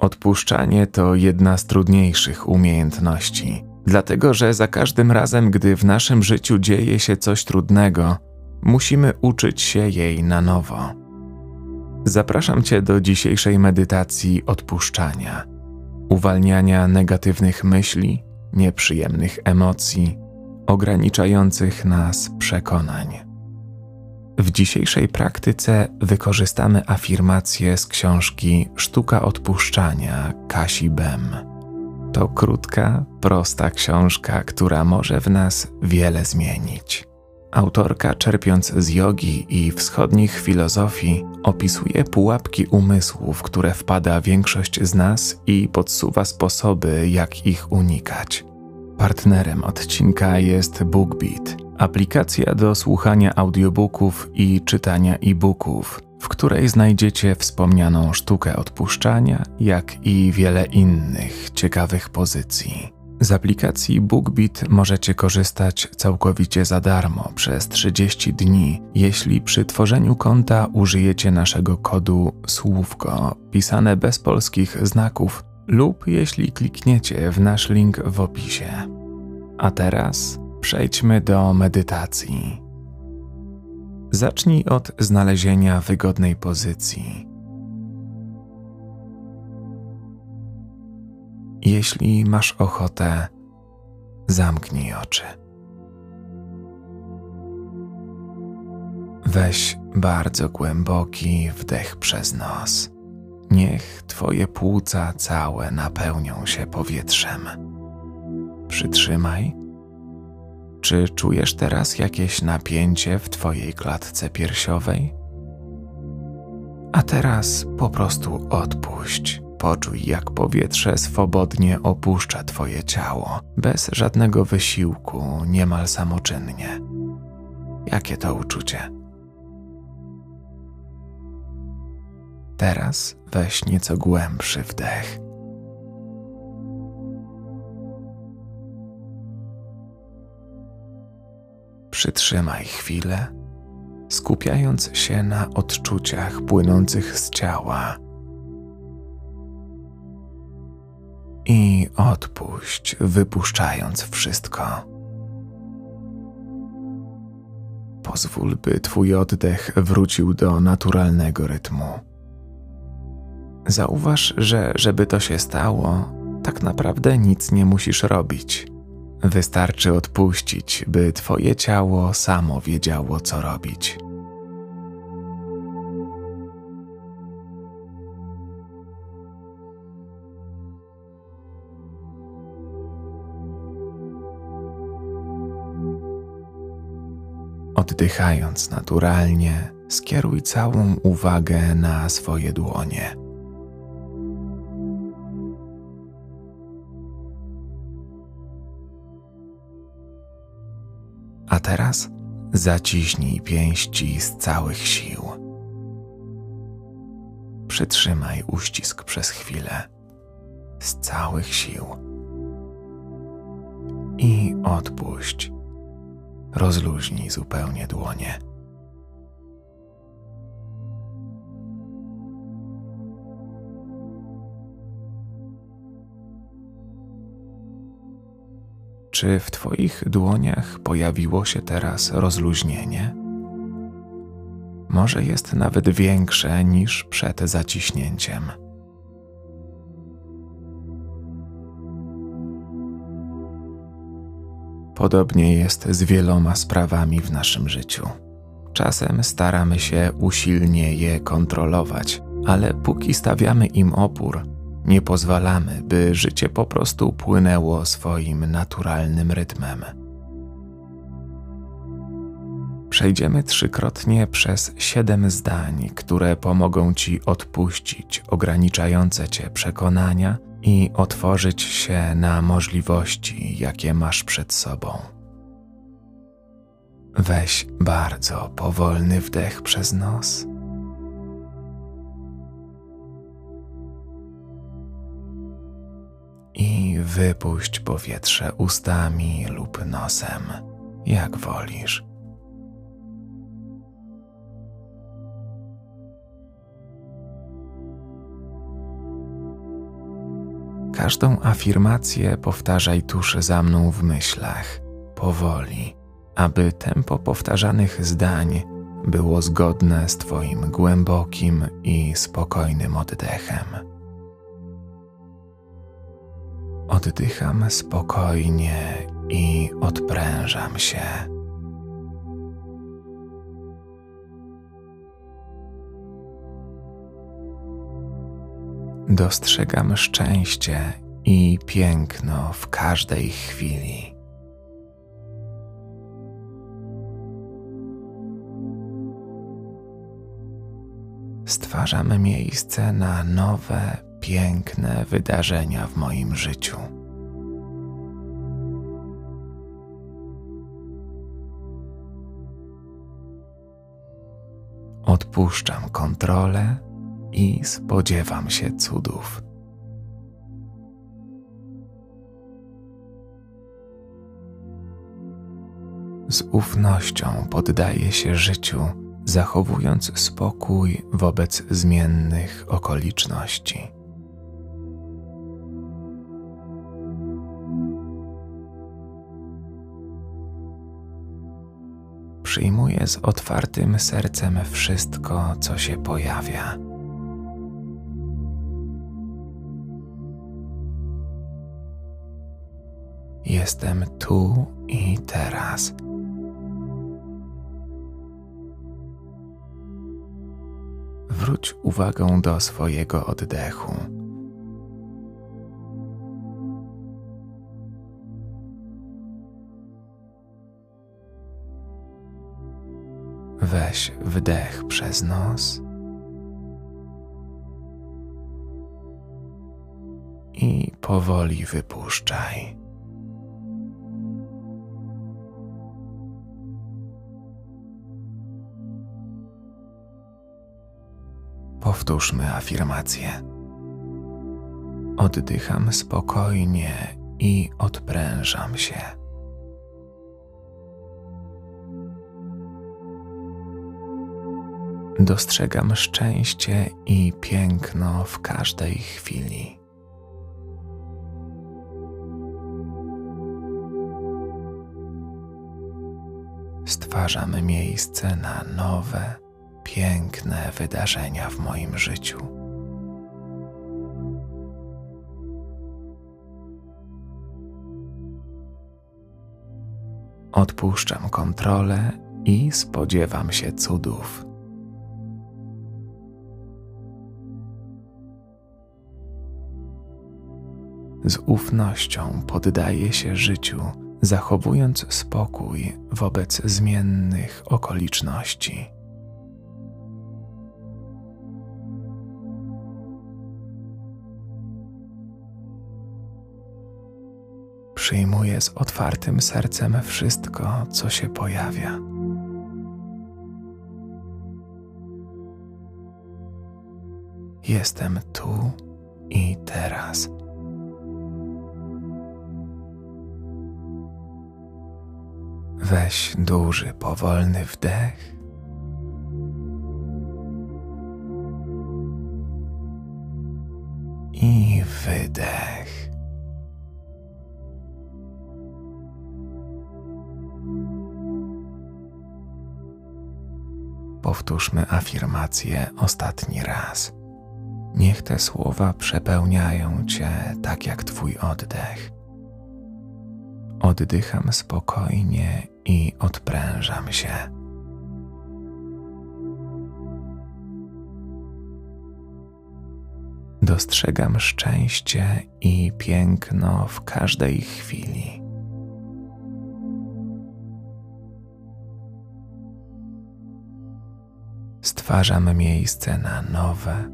Odpuszczanie to jedna z trudniejszych umiejętności, dlatego że za każdym razem, gdy w naszym życiu dzieje się coś trudnego, musimy uczyć się jej na nowo. Zapraszam Cię do dzisiejszej medytacji odpuszczania, uwalniania negatywnych myśli, nieprzyjemnych emocji, ograniczających nas przekonań. W dzisiejszej praktyce wykorzystamy afirmacje z książki Sztuka Odpuszczania Kasi Bem. To krótka, prosta książka, która może w nas wiele zmienić. Autorka, czerpiąc z jogi i wschodnich filozofii, opisuje pułapki umysłu, w które wpada większość z nas i podsuwa sposoby, jak ich unikać. Partnerem odcinka jest BookBeat, aplikacja do słuchania audiobooków i czytania e-booków, w której znajdziecie wspomnianą sztukę odpuszczania, jak i wiele innych ciekawych pozycji. Z aplikacji BookBeat możecie korzystać całkowicie za darmo przez 30 dni, jeśli przy tworzeniu konta użyjecie naszego kodu słówko pisane bez polskich znaków lub jeśli klikniecie w nasz link w opisie. A teraz przejdźmy do medytacji. Zacznij od znalezienia wygodnej pozycji. Jeśli masz ochotę, zamknij oczy. Weź bardzo głęboki wdech przez nos. Niech Twoje płuca całe napełnią się powietrzem. Przytrzymaj. Czy czujesz teraz jakieś napięcie w Twojej klatce piersiowej? A teraz po prostu odpuść. Poczuj, jak powietrze swobodnie opuszcza Twoje ciało, bez żadnego wysiłku, niemal samoczynnie. Jakie to uczucie? Teraz weź nieco głębszy wdech. Przytrzymaj chwilę, skupiając się na odczuciach płynących z ciała i odpuść, wypuszczając wszystko. Pozwól, by Twój oddech wrócił do naturalnego rytmu. Zauważ, że żeby to się stało, tak naprawdę nic nie musisz robić. Wystarczy odpuścić, by Twoje ciało samo wiedziało, co robić. Oddychając naturalnie, skieruj całą uwagę na swoje dłonie. Teraz zaciśnij pięści z całych sił. Przytrzymaj uścisk przez chwilę z całych sił i odpuść rozluźnij zupełnie dłonie. Czy w Twoich dłoniach pojawiło się teraz rozluźnienie? Może jest nawet większe niż przed zaciśnięciem. Podobnie jest z wieloma sprawami w naszym życiu. Czasem staramy się usilnie je kontrolować, ale póki stawiamy im opór, nie pozwalamy, by życie po prostu płynęło swoim naturalnym rytmem. Przejdziemy trzykrotnie przez siedem zdań, które pomogą ci odpuścić ograniczające cię przekonania i otworzyć się na możliwości, jakie masz przed sobą. Weź bardzo powolny wdech przez nos. Wypuść powietrze ustami lub nosem, jak wolisz. Każdą afirmację powtarzaj tuż za mną w myślach, powoli, aby tempo powtarzanych zdań było zgodne z Twoim głębokim i spokojnym oddechem. Oddycham spokojnie i odprężam się. Dostrzegam szczęście i piękno w każdej chwili. Stwarzamy miejsce na nowe, piękne wydarzenia w moim życiu. Odpuszczam kontrolę i spodziewam się cudów. Z ufnością poddaję się życiu, zachowując spokój wobec zmiennych okoliczności. Przyjmuję z otwartym sercem wszystko, co się pojawia Jestem tu i teraz. Wróć uwagą do swojego oddechu. Weź wdech przez nos i powoli wypuszczaj. Powtórzmy afirmację. Oddycham spokojnie i odprężam się. Dostrzegam szczęście i piękno w każdej chwili. Stwarzamy miejsce na nowe, piękne wydarzenia w moim życiu. Odpuszczam kontrolę i spodziewam się cudów. Z ufnością poddaję się życiu, zachowując spokój wobec zmiennych okoliczności. przyjmuję z otwartym sercem wszystko, co się pojawia. Jestem tu i teraz. Weź duży, powolny wdech. I wydech. powtórzmy afirmację ostatni raz. Niech te słowa przepełniają Cię tak jak Twój oddech. Oddycham spokojnie i odprężam się. Dostrzegam szczęście i piękno w każdej chwili. stwarzam miejsce na nowe,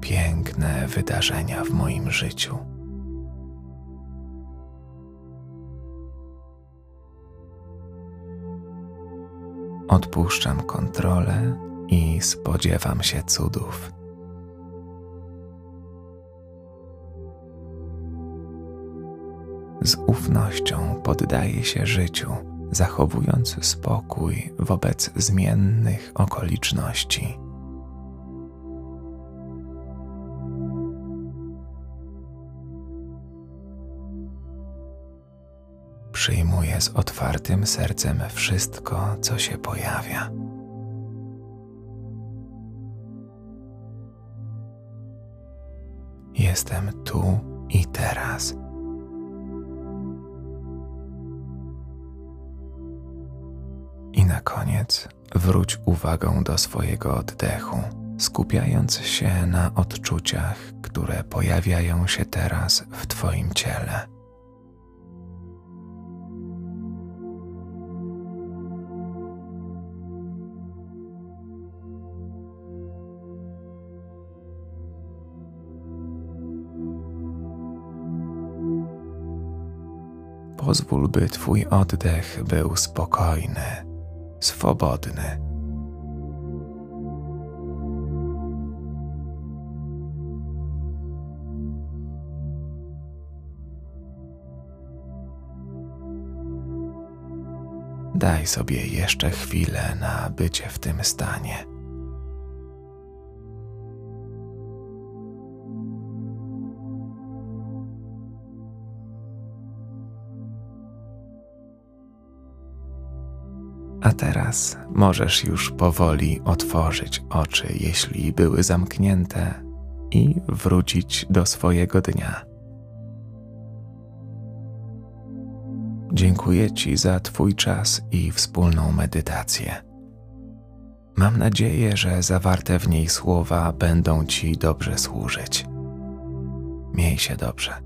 piękne wydarzenia w moim życiu. Odpuszczam kontrolę i spodziewam się cudów. Z ufnością poddaję się życiu zachowując spokój wobec zmiennych okoliczności. Z otwartym sercem wszystko, co się pojawia. Jestem tu i teraz. I na koniec wróć uwagą do swojego oddechu, skupiając się na odczuciach, które pojawiają się teraz w Twoim ciele. Pozwól, by Twój oddech był spokojny, swobodny. Daj sobie jeszcze chwilę na bycie w tym stanie. A teraz możesz już powoli otworzyć oczy, jeśli były zamknięte, i wrócić do swojego dnia. Dziękuję Ci za Twój czas i wspólną medytację. Mam nadzieję, że zawarte w niej słowa będą Ci dobrze służyć. Miej się dobrze.